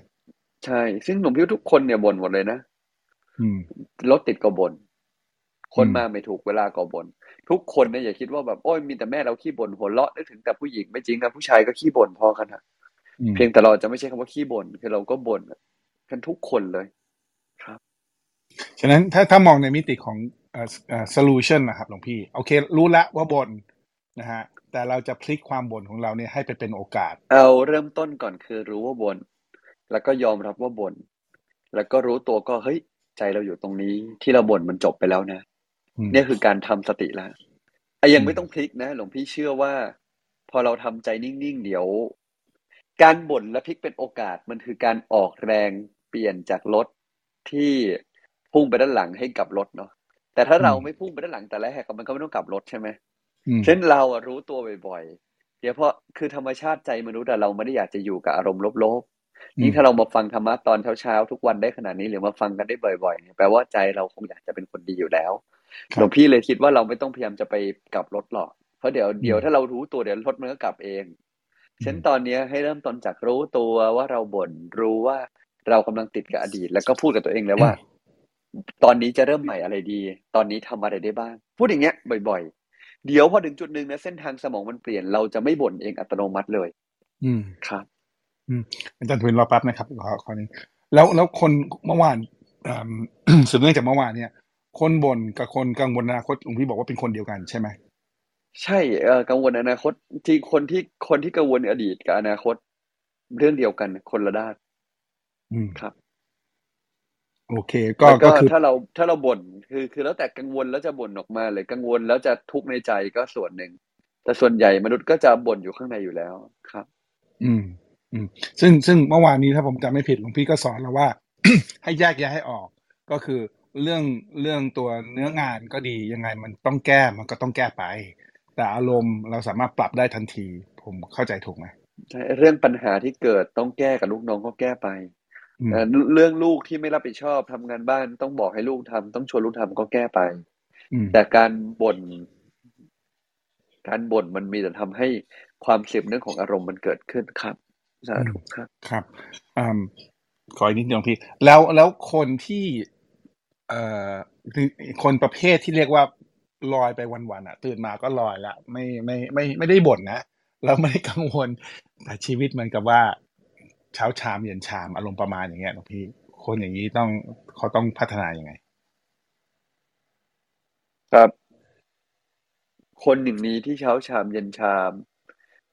ใช่ ซึ่งหลวงพี่ว่าทุกคนเนี่ยบ่นหมดเลยนะอืมรถติดก็บน่นคนอืมมาไม่ถูกเวลาก็บน่นทุกคนเนี่ยอย่าคิดว่าแบบโอ้ยมีแต่แม่เราขี้บ่นหัวเราะนึกถึงแต่ผู้หญิงไม่จริงนะผู้ชายก็ขี้บ่นพอกันนะอืมเพียงแต่เราจะไม่ใช่คำว่าขี้บ่นคือเราก็บ่นกันทุกคนเลยครับฉะนั้นถ้าถ้ามองในมิติของเอ่อเอ่อ solution นะครับหลวงพี่ โอเค รู้ละว่าบ่นนะฮะแต่เราจะพลิกความบ่นของเราเนี่ยให้ไปเป็นโอกาส เอาเริ่มต้นก่อนคือรู้ว่าบน่นแล้วก็ยอมรับว่าบน่นแล้วก็รู้ตัวก็เฮ้ยใจเราอยู่ตรงนี้ที่เราบ่นมันจบไปแล้วนะอืมเนี่ยคือการทำสติแล้วไอ้ยังอืมไม่ต้องพลิกนะ หลวงพี่เชื่อว่า พอเราทำใจนิ่งๆเดี๋ยว การบ่นและพลิกเป็นโอกาสมันคือการออกแรงเปลี่ยนจากรถที่พุ่งไปด้านหลังให้กลับรถเนาะแต่ถ้าเราไม่พุ่งไปด้านหลังแต่แรกอะมันก็ไม่ต้องกลับรถใช่ไหมอืม เช่นเราอะรู้ตัวบ่อยๆเดี๋ยวเพราะคือธรรมชาติใจมนุษย์อะเราไม่ได้อยากจะอยู่กับอารมณ์ลบๆยิ่งถ้าเรามาฟังธรรมะตอนเช้าๆทุกวันได้ขนาดนี้หรือมาฟังกันได้บ่อยๆเนี่ยแปลว่าใจเราคงอยากจะเป็นคนดีอยู่แล้วครับหลวงพี่เลยคิดว่าเราไม่ต้องพยายามจะไปกลับรถหรอกเพราะเดี๋ยวอืมเดี๋ยวถ้าเรารู้ตัวเดี๋ยวรถมันก็กลับเองอืมเช่นตอนเนี้ยให้เริ่มต้นจากรู้ตัวว่าเราบ่นรู้ว่าเรากำลังติดกับอดีต แล้วก็พูดกับตัวเองเลยว่า ตอนนี้จะเริ่มใหม่อะไรดี ตอนนี้ทำอะไรได้บ้าง พูดอย่างเงี้ยบ่อยๆ เดี๋ยวพอถึงจุดหนึ่งนะเส้นทางสมองมันเปลี่ยนเราจะไม่บ่นเองอัตโนมัติเลย อืมครับอาจารย์ทวินรอแป๊บนะครับขอขอนี้แล้วแล้วคนเมื่อวานเอิ่มสืบเนื่องจากเมื่อวานเนี่ย คนบ่นกับคนกังวลอนาคตหลวงพี่บอกว่าเป็นคนเดียวกันใช่ไหมใช่เออกังวลอนาคตจริงคนที่คนที่กังวลอดีตกับอนาคตเรื่องเดียวกันคนละด้านอืมครับ โอเคก็แล้วก็ก็คือถ้าเราถ้าเราบ่นคือ คือแล้วแต่กังวลแล้วจะบ่นออกมาหรือกังวลแล้วจะทุกข์ในใจก็ส่วนหนึ่ง แต่ส่วนใหญ่มนุษย์ก็จะบ่นอยู่ข้างในอยู่แล้วครับ อืม อืม ซึ่งซึ่งเมื่อวานนี้ถ้าผมจำไม่ผิดหลวงพี่ก็สอนเราว่า ให้แยกแยะให้ออก ก็คือเรื่องเรื่องตัวเนื้องานก็ดียังไงมันต้องแก้มันก็ต้องแก้ไป แต่อารมณ์เราสามารถปรับได้ทันที ผมเข้าใจถูกไหมใช่เรื่องปัญหาที่เกิดต้องแก้กับลูกน้องก็แก้ไปอืม เอ่อเรื่องลูกที่ไม่รับผิดชอบทำงานบ้านต้องบอกให้ลูกทำต้องชวนลูกทำก็แก้ไปอืมแต่การบ่น การบ่นมันมีแต่ทำให้ความเสียบเรื่องของอารมณ์มันเกิดขึ้นครับสาธุครับ ครับอืมขออีกนิดเดียวพี่ แล้วแล้วคนที่ เอ่อคนประเภทที่เรียกว่าลอยไปวันๆอะ ตื่นมาก็ลอยละไม่ไม่ไม่ไม่ได้บ่นนะแล้วไม่ได้กังวลแต่ชีวิตเหมือนกับว่า เช้าชามเย็นชามอารมณ์ประมาณอย่างเงี้ยหลวงพี่ คนอย่างนี้ต้องเขาต้องพัฒนายังไง ครับ คนอย่างนี้ที่เช้าชามเย็นชาม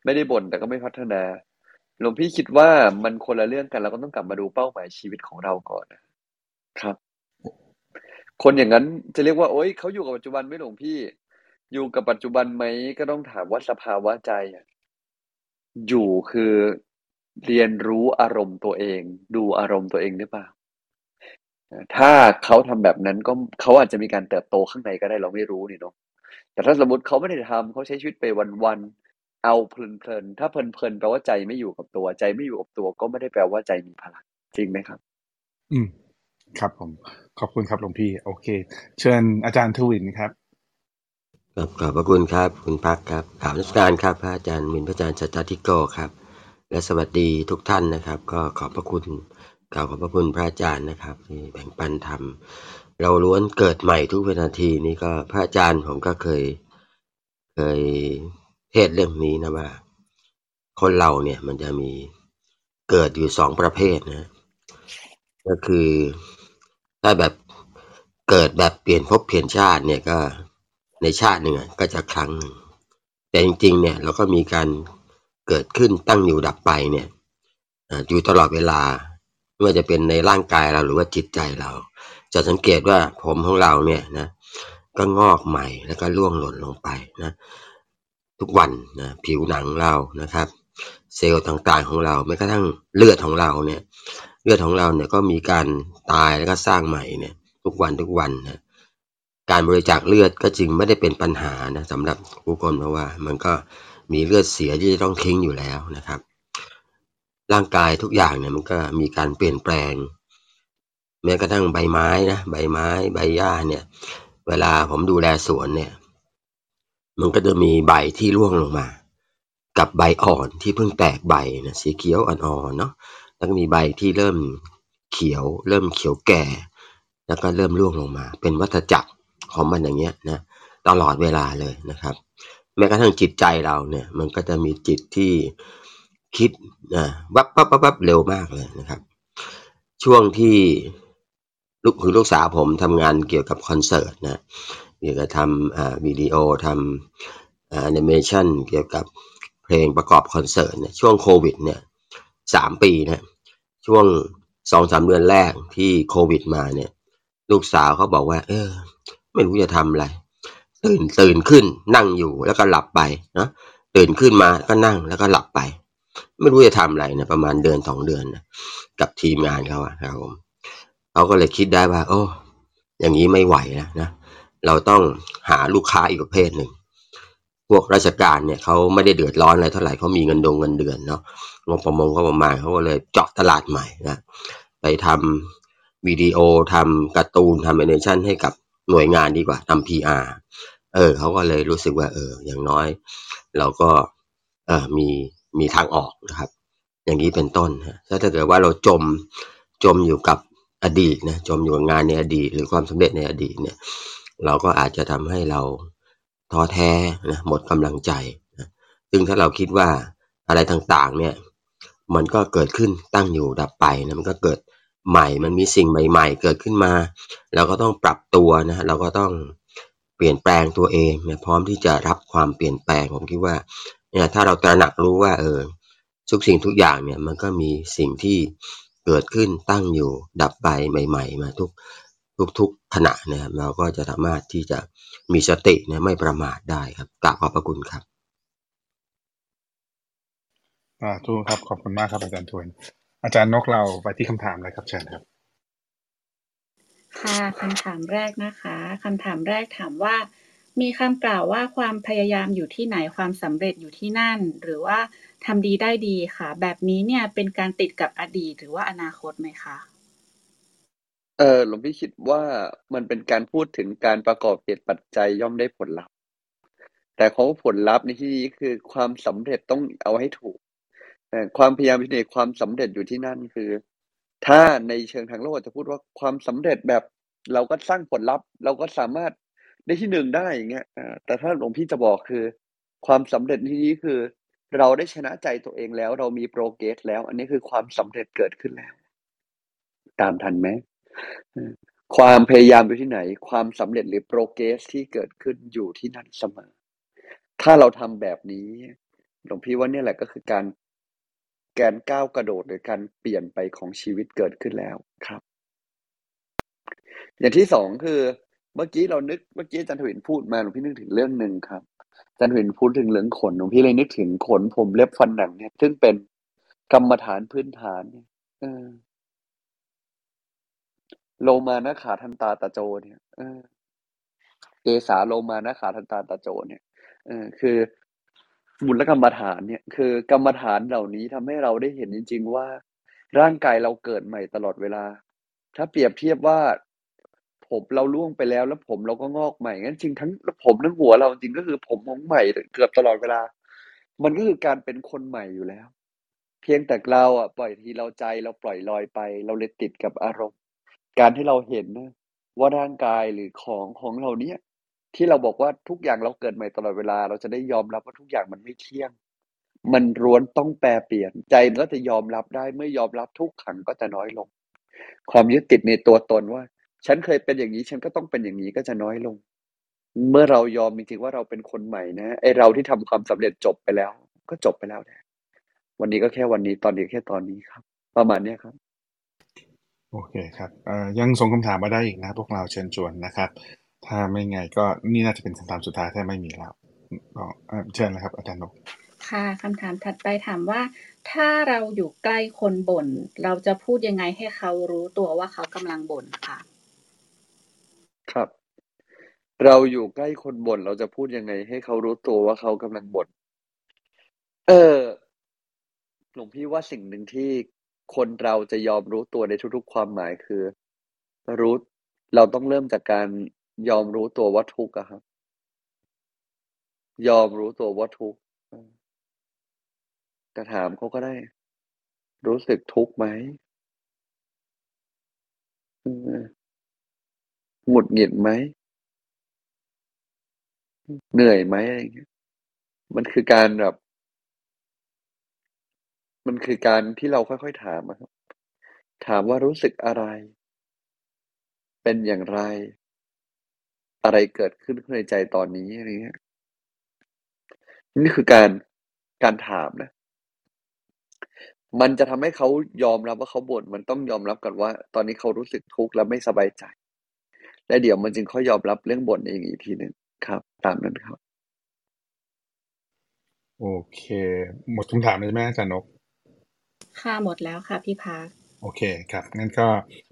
ไม่ได้บ่นแต่ก็ไม่พัฒนาหลวงพี่คิดว่ามันคนละเรื่องกันเราก็ต้องกลับมาดูเป้าหมายชีวิตของเราก่อนนะครับ คนอย่างนั้นจะเรียกว่า โอ๊ยเขาอยู่กับปัจจุบันไหม่หลวงพี่ อยู่กับปัจจุบันไหมก็ต้องถามว่าสภาวะใจอะอยู่คือ เรียนรู้อารมณ์ตัวเอง ดูอารมณ์ตัวเองหรือเปล่า ถ้าเขาทำแบบนั้นก็เขาอาจจะมีการเติบโตข้างในก็ได้เราไม่รู้นี่เนาะแต่ถ้าสมมติเขาไม่ได้ทำเขาใช้ชีวิตไปวันๆเอาเพลินๆถ้าเพลินๆแปลว่าใจไม่อยู่กับตัวใจไม่อยู่กับตัว ก็ไม่ได้แปลว่าใจมีพลังจริงไหมครับ อืมครับผม ขอบคุณครับหลวงพี่ โอเค เชิญอาจารย์ทวินครับครับขอบพระคุณครับ คุณพักครับกราบนมัสการครับพระอาจารย์มินพระอาจารย์สัจจทิโกครับ และสวัสดีทุกท่านนะครับ ก็ขอบพระคุณกล่าวขอบพระคุณพระอาจารย์นะครับ ที่แบ่งปันธรรมเราล้วนเกิดใหม่ทุกวินาทีนี่ก็พระอาจารย์ผมก็เคย เคยเทศเรื่องนี้นะว่า คนเราเนี่ยมันจะมีเกิดอยู่สองประเภทนะ ก็คือถ้าแบบเกิดแบบเปลี่ยนภพเปลี่ยนชาติเนี่ยก็ในชาติหนึ่งก็จะครั้งหนึ่งแต่จริงๆเนี่ยเราก็มีการ เกิดขึ้นตั้งอยู่ดับไปเนี่ยอยู่ตลอดเวลาไม่ว่าจะเป็นในร่างกายเราหรือว่าจิตใจเรา จะสังเกตว่าผมของเราเนี่ยนะก็งอกใหม่แล้วก็ร่วงหล่นลงไปนะทุกวันนะผิวหนังเรานะครับ เซลล์ต่างๆของเราแม้กระทั่งเลือดของเราเนี่ยเลือดของเราเนี่ยก็มีการตายแล้วก็สร้างใหม่เนี่ยทุกวันทุกวันนะการบริจาคเลือดก็จึงไม่ได้เป็นปัญหานะสำหรับผู้คนเพราะว่ามันก็ มีเลือดเสียที่จะต้องทิ้งอยู่แล้วนะครับ ร่างกายทุกอย่างเนี่ยมันก็มีการเปลี่ยนแปลง แม้กระทั่งใบไม้นะใบไม้ใบหญ้าเนี่ย เวลาผมดูแลสวนเนี่ย มันก็จะมีใบที่ร่วงลงมา กับใบอ่อนที่เพิ่งแตกใบนะสีเขียวอ่อนๆเนาะแล้วก็มีใบที่เริ่มเขียว เริ่มเขียวแก่ แล้วก็เริ่มร่วงลงมา เป็นวัฏจักรของมันอย่างเงี้ยนะตลอดเวลาเลยนะครับ แม้กระทั่งจิตใจเราเนี่ยมันก็จะมีจิตที่คิดนะวับวับวับวับเร็วมากเลยนะครับ ช่วงที่ลูกคือลูกสาวผมทำงานเกี่ยวกับคอนเสิร์ตนะเกี่ยวกับทำอ่าวิดีโอทำแอนิเมชันเกี่ยวกับเพลงประกอบคอนเสิร์ตเนี่ยช่วงโควิดเนี่ยสามปีนะช่วงสองสามเดือนแรกที่โควิดมาเนี่ย ลูกสาวเขาบอกว่า เออ ไม่รู้จะทำอะไร ตื่นตื่นขึ้นนั่งอยู่แล้วก็หลับไปเนาะตื่นขึ้นมาก็นั่งแล้วก็หลับไป ไม่รู้จะทำอะไรนะประมาณเดือนสองเดือนนะกับทีมงานเขาอะครับผมเขาก็เลยคิดได้ว่า โอ้ อย่างนี้ไม่ไหวแล้วนะเราต้องหาลูกค้าอีกประเภทหนึ่งพวกราชการเนี่ยเขาไม่ได้เดือดร้อนอะไรเท่าไหร่เขามีเงินดงเงินเดือนเนาะงบประมงเขาประมาณเขาก็เลยเจาะตลาดใหม่นะไปทำวิดีโอทำการ์ตูนทำแอนิเมชันให้กับหน่วยงานดีกว่าทำ PR เออเขาก็เลยรู้สึกว่าเอออย่างน้อย เราก็เออมีมีทางออกนะครับ อย่างนี้เป็นต้นฮะถ้าถ้าเกิดว่าเราจมจมอยู่กับอดีตนะจมอยู่กับงานในอดีต หรือความสำเร็จในอดีตเนี่ย เราก็อาจจะทำให้เราท้อแท้นะหมดกำลังใจนะซึ่งถ้าเราคิดว่าอะไรต่างๆ เนี่ย มันก็เกิดขึ้นตั้งอยู่ดับไปนะมันก็เกิดใหม่มันมีสิ่งใหม่ ๆ เกิดขึ้นมา เราก็ต้องปรับตัวนะเราก็ต้อง เปลี่ยนแปลงตัวเองเนะพร้อมที่จะรับความเปลี่ยนแปลงผมคิดว่าเนี่ยถ้าเราตระหนักรู้ว่าเออทุกสิ่งทุกอย่างเนี่ยมันก็มีสิ่งที่เกิดขึ้นตั้งอยู่ดับไปใหม่ ๆ มาทุกทุกๆขณะนะครับเราก็จะสามารถที่จะมีสตินี่ยไม่ประมาทได้ครับกราบขอบพระคุณครับอ่าทูครับขอบคุณมากครับอาจารย์ทวน อาจารย์นกเราไปที่คำถามเลยครับเชิญครับ ค่ะคำถามแรกนะคะคำถามแรกถามว่า มีคำกล่าวว่าความพยายามอยู่ที่ไหนความสำเร็จอยู่ที่นั่น หรือว่าทำดีได้ดีค่ะ แบบนี้เนี่ยเป็นการติดกับอดีตหรือว่าอนาคตไหมคะเออหลวงพี่คิดว่ามันเป็นการพูดถึงการประกอบเหตุปัจจัยย่อมได้ผลลัพธ์ แต่ของผลลัพธ์ในที่นี้คือความสำเร็จต้องเอาให้ถูกแต่ความพยายามอยู่ที่ไหนความสำเร็จอยู่ที่นั่นคือ ถ้าในเชิงทางโลกจะพูดว่าความสำเร็จแบบเราก็สร้างผลลัพธ์ เราก็สามารถได้ที่หนึ่งได้อย่างเงี้ยแต่ถ้าหลวงพี่จะบอกคือ ความสำเร็จที่นี้คือ เราได้ชนะใจตัวเองแล้ว เรามีโปรเกรสแล้ว อันนี้คือความสำเร็จเกิดขึ้นแล้ว ตามทันไหมความพยายามอยู่ที่ไหน ความสำเร็จหรือโปรเกรสที่เกิดขึ้นอยู่ที่นั่นเสมอ ถ้าเราทำแบบนี้หลวงพี่ว่าเนี่ยแหละก็คือการ แกนก้าวกระโดดหรือการเปลี่ยนไปของชีวิตเกิดขึ้นแล้วครับ อย่างที่สองคือ เมื่อกี้เรานึกเมื่อกี้อาจารย์ถวินพูดมาหลวงพี่นึกถึงเรื่องหนึ่งครับอาจารย์ถวินพูดถึงเรื่องขนหลวงพี่เลยนึกถึงขนผมเล็บฟันหนังเนี่ย ซึ่งเป็นกรรมฐานพื้นฐานเนี่ยเออโลมานะขาทันตาตะโจเนี่ยเออเกสาโลมานะขาทันตาตะโจเนี่ยเออคือ บุญและกรรมฐานเนี่ยคือกรรมฐานเหล่านี้ทำให้เราได้เห็นจริง ๆ ว่า ร่างกายเราเกิดใหม่ตลอดเวลา ถ้าเปรียบเทียบว่า ผมเราล่วงไปแล้วแล้วผมเราก็งอกใหม่งั้นจริงทั้งผมทั้งหัวเราจริงก็คือผมของใหม่เกือบตลอดเวลา มันก็คือการเป็นคนใหม่อยู่แล้ว เพียงแต่เราอะปล่อยทีเราใจเราปล่อยลอยไป เราเลยติดกับอารมณ์ การที่เราเห็นนะว่าร่างกายหรือของของเราเนี้ย ที่เราบอกว่าทุกอย่างเราเกิดใหม่ตลอดเวลา เราจะได้ยอมรับว่าทุกอย่างมันไม่เที่ยง มันร้วนต้องแปรเปลี่ยน ใจมันก็จะยอมรับได้เมื่อยอมรับทุกขังก็จะน้อยลง ความยึดติดในตัวตนว่า ฉันเคยเป็นอย่างนี้ฉันก็ต้องเป็นอย่างนี้ก็จะน้อยลง เมื่อเรายอมจริงๆว่าเราเป็นคนใหม่นะไอเราที่ทำความสำเร็จจบไปแล้ว ก็จบไปแล้วนะวันนี้ก็แค่วันนี้ตอนนี้แค่ตอนนี้ครับ ประมาณเนี้ยครับโอเคครับยังส่งคำถามมาได้อีกนะ พวกเราเชิญชวนนะครับ ถ้าไม่ไงก็นี่น่าจะเป็นคำถามสุดท้ายถ้าไม่มีแล้วก็เอ่อเชิญนะครับ อาจารย์นกค่ะคำถามถัดไปถามว่า ถ้าเราอยู่ใกล้คนบ่น เราจะพูดยังไงให้เขารู้ตัวว่าเขากำลังบ่นค่ะ ครับ เราอยู่ใกล้คนบ่นเราจะพูดยังไง ให้เขารู้ตัวว่าเขากำลังบ่นเออหลวงพี่ว่าสิ่งหนึ่งที่คนเราจะยอมรู้ตัวในทุกๆ ความหมายคือ รู้ เราต้องเริ่มจากการ ยอมรู้ตัวว่าทุกข์อะครับ ยอมรู้ตัวว่าทุกข์จะถามเขาก็ได้ รู้สึกทุกข์ไหมหงุดหงิดไหม เหนื่อยไหมอะไรเงี้ย มันคือการแบบ มันคือการที่เราค่อยๆถามอะครับ ถามว่ารู้สึกอะไร เป็นอย่างไร อะไรเกิดขึ้นข้างในใจตอนนี้อะไรเงี้ยนี่คือการการถามนะ มันจะทำให้เขายอมรับว่าเขาบ่นมันต้องยอมรับก่อนว่า ตอนนี้เขารู้สึกทุกข์และไม่สบายใจ และเดี๋ยวมันจึงค่อยยอมรับเรื่องบ่นเองอีกทีหนึ่งครับ ตามนั้นครับ โอเค หมดคำถามเลยใช่ไหมอาจารย์นก ค่ะหมดแล้วค่ะพี่พัก โอเคครับงั้นก็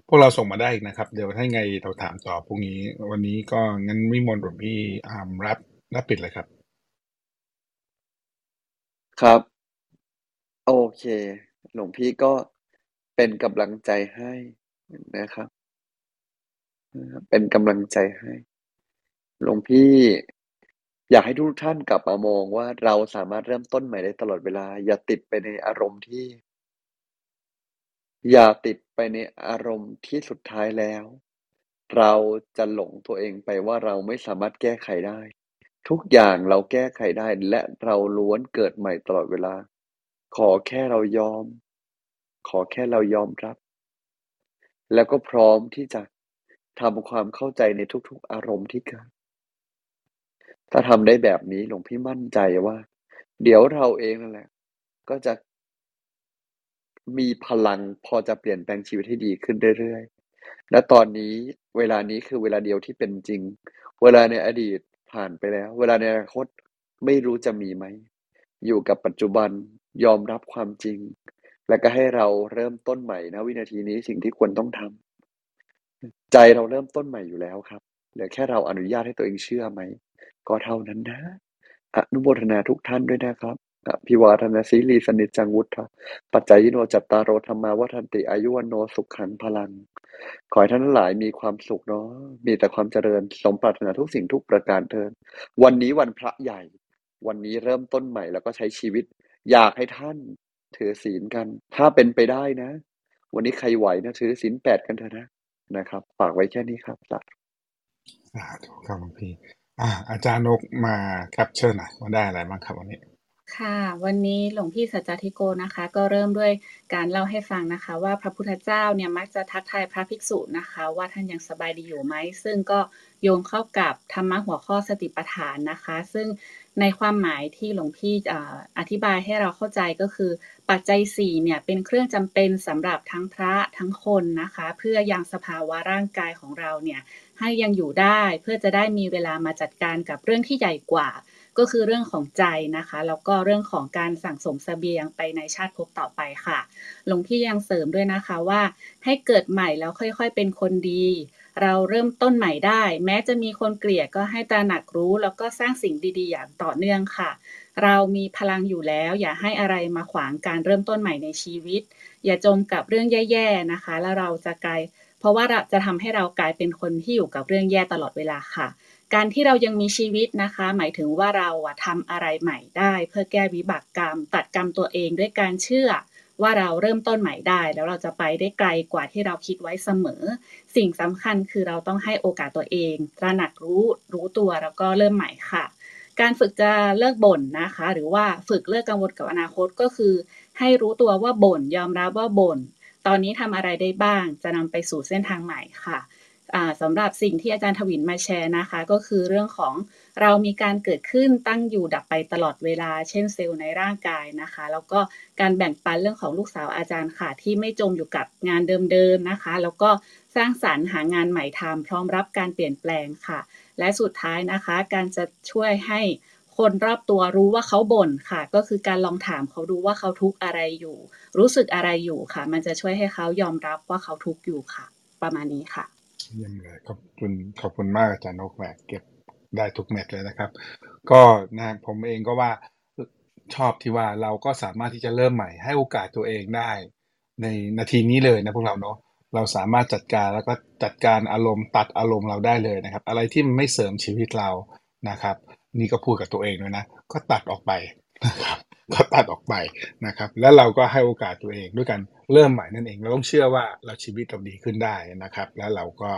พวกเราส่งมาได้อีกนะครับ เดี๋ยวถ้าไงเราถามต่อพรุ่งนี้ วันนี้ก็งั้นวิมลหลวงพี่อามรับรับปิดเลยครับ ครับ โอเค หลวงพี่ก็เป็นกำลังใจให้นะครับ เป็นกำลังใจให้ หลวงพี่อยากให้ทุกท่านกลับมามองว่าเราสามารถเริ่มต้นใหม่ได้ตลอดเวลา อย่าติดไปในอารมณ์ที่ อย่าติดไปในอารมณ์ที่สุดท้ายแล้ว เราจะหลงตัวเองไปว่าเราไม่สามารถแก้ไขได้ ทุกอย่างเราแก้ไขได้และเราล้วนเกิดใหม่ตลอดเวลา ขอแค่เรายอม ขอแค่เรายอมรับ แล้วก็พร้อมที่จะทำความเข้าใจในทุกๆอารมณ์ที่เกิดถ้าทำได้แบบนี้หลวงพี่มั่นใจว่า เดี๋ยวเราเองนั่นแหละ ก็จะ มีพลังพอจะเปลี่ยนแปลงชีวิตให้ดีขึ้นเรื่อยๆ และตอนนี้เวลานี้คือเวลาเดียวที่เป็นจริง เวลาในอดีตผ่านไปแล้ว เวลาในอนาคตไม่รู้จะมีไหม อยู่กับปัจจุบันยอมรับความจริง และก็ให้เราเริ่มต้นใหม่นะวินาทีนี้สิ่งที่ควรต้องทำใจเราเริ่มต้นใหม่อยู่แล้วครับเหลือแค่เราอนุญาตให้ตัวเองเชื่อไหม ก็เท่านั้นนะอนุโมทนาทุกท่านด้วยนะครับ อภิวาทนาสีลีสนิจจังวุฒะปัจจัยโนจัตตารโรธรรมาวัฒนติอายุวโนสุขขังพลัง ขอให้ท่านทั้งหลายมีความสุขเนาะมีแต่ความเจริญสมปรารถนาทุกสิ่งทุกประการเทินวันนี้วันพระใหญ่ วันนี้เริ่มต้นใหม่แล้วก็ใช้ชีวิต อยากให้ท่านถือศีลกัน ถ้าเป็นไปได้นะ วันนี้ใครไหวนะถือศีลแปดกันเถอะนะนะครับฝากไว้แค่นี้ครับสาธุสาธุครับหลวงพี่อาอาจารย์นกมาแคปเชิญหน่อยว่าได้อะไรบ้างครับวันนี้ ค่ะ วันนี้หลวงพี่สัจจทิโกนะคะ ก็เริ่มด้วยการเล่าให้ฟังนะคะ ว่าพระพุทธเจ้าเนี่ยมักจะทักทายพระภิกษุนะคะ ว่าท่านยังสบายดีอยู่ไหม ซึ่งก็โยงเข้ากับธรรมะหัวข้อสติปัฏฐานนะคะ ซึ่งในความหมายที่หลวงพี่อธิบายให้เราเข้าใจก็คือ ปัจจัย4เนี่ยเป็นเครื่องจำเป็นสำหรับทั้งพระทั้งคนนะคะ เพื่อยังสภาวะร่างกายของเราเนี่ยให้ยังอยู่ได้เพื่อจะได้มีเวลามาจัดการกับเรื่องที่ใหญ่กว่า ก็คือเรื่องของใจนะคะแล้วก็เรื่องของการสั่งสมสเสบียงไปในชาติภพต่อไปค่ะหลวงพี่ยังเสริมด้วยนะคะว่าให้เกิดใหม่แล้วค่อยๆเป็นคนดี เราเริ่มต้นใหม่ได้ แม้จะมีคนเกลียดก็ให้ตระหนักรู้ แล้วก็สร้างสิ่งดีๆ อย่างต่อเนื่องค่ะ เรามีพลังอยู่แล้ว อย่าให้อะไรมาขวางการเริ่มต้นใหม่ในชีวิต อย่าจมกับเรื่องแย่ๆนะคะ แล้วเราจะกลายเพราะว่าจะทำให้เรากลายเป็นคนที่อยู่กับเรื่องแย่ตลอดเวลาค่ะ การที่เรายังมีชีวิตนะคะ หมายถึงว่าเราอะทำอะไรใหม่ได้ เพื่อแก้วิบากกรรม ตัดกรรมตัวเองด้วยการเชื่อว่าเราเริ่มต้นใหม่ได้ แล้วเราจะไปได้ไกลกว่าที่เราคิดไว้เสมอ สิ่งสำคัญคือเราต้องให้โอกาสตัวเองตระหนักรู้รู้ตัวแล้วก็เริ่มใหม่ค่ะ การฝึกจะเลิกบ่นนะคะ หรือว่าฝึกเลิกกังวลกับอนาคตก็คือ ให้รู้ตัวว่าบ่นยอมรับว่าบ่นตอนนี้ทำอะไรได้บ้าง จะนำไปสู่เส้นทางใหม่ค่ะ สำหรับสิ่งที่อาจารย์ทวินมาแชร์นะคะ ก็คือเรื่องของเรามีการเกิดขึ้นตั้งอยู่ดับไปตลอดเวลา เช่นเซลล์ในร่างกายนะคะ แล้วก็การแบ่งปันเรื่องของลูกสาวอาจารย์ค่ะ ที่ไม่จมอยู่กับงานเดิมๆนะคะ แล้วก็สร้างสารรค์หางานใหม่ทำพร้อมรับการเปลี่ยนแปลงค่ะ และสุดท้ายนะคะ การจะช่วยให้คนรอบตัวรู้ว่าเขาบ่นค่ะ ก็คือการลองถามเขาดูว่าเขาทุกข์อะไรอยู่ รู้สึกอะไรอยู่ค่ะ มันจะช่วยให้เขายอมรับว่าเขาทุกข์อยู่ค่ะ ประมาณนี้ค่ะ เยี่ยมเลยขอบคุณขอบคุณมากอาจารย์นกแหวกเก็บได้ทุกเม็ดเลยนะครับ ก็นะผมเองก็ว่าชอบที่ว่าเราก็สามารถที่จะเริ่มใหม่ให้โอกาสตัวเองได้ ในนาทีนี้เลยนะพวกเราเนาะเราสามารถจัดการแล้วก็จัดการอารมณ์ตัดอารมณ์เราได้เลยนะครับ อะไรที่มันไม่เสริมชีวิตเรานะครับ นี่ก็พูดกับตัวเองเลยนะ ก็ตัดออกไปนะครับ ก็ตัดออกไปนะครับ แล้วเราก็ให้โอกาสตัวเองด้วยกันเริ่มใหม่นั่นเอง เราต้องเชื่อว่าเราชีวิตเราดีขึ้นได้นะครับ แล้วเราก็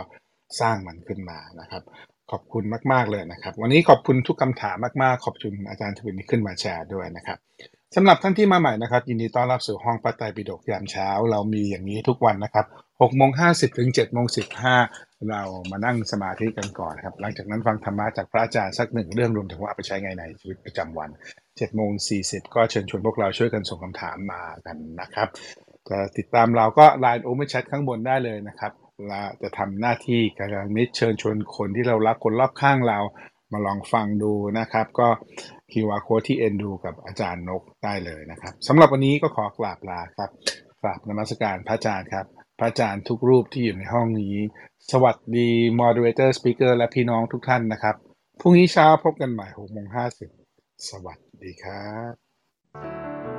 สร้างมันขึ้นมานะครับ ขอบคุณมาก ๆ เลยนะครับ วันนี้ขอบคุณทุกคำถามมากๆ ขอบคุณอาจารย์ทวินที่ขึ้นมาแชร์ด้วยนะครับสำหรับท่านที่มาใหม่นะครับ ยินดีต้อนรับสู่ห้องปัตไตปิฎกยามเช้า เรามีอย่างนี้ทุกวันนะครับ6โมง50 ถึง7โมง15 เรามานั่งสมาธิกันก่อนครับ หลังจากนั้นฟังธรรมะจากพระอาจารย์สักหนึ่งเรื่องรวมถึงว่าไปใช้ไงในชีวิตประจำวัน 7โมง40 ก็เชิญชวนพวกเราช่วยกันส่งคำถามมากันนะครับจะติดตามเราก็ Line Open Chat ข้างบนได้เลยนะครับเราจะทำหน้าที่การมิตรเชิญชวนคนที่เรารักคนรอบข้างเรามาลองฟังดูนะครับ ก็ QR code ที่เอ็นดูกับอาจารย์นกได้เลยนะครับสำหรับวันนี้ก็ขอกราบลาครับกราบนมัสการพระอาจารย์ครับ พระอาจารย์ทุกรูปที่อยู่ในห้องนี้ สวัสดี moderator speaker และพี่น้องทุกท่านนะครับพรุ่งนี้เช้าพบกันใหม่6โมง50สวัสดี ดีครับ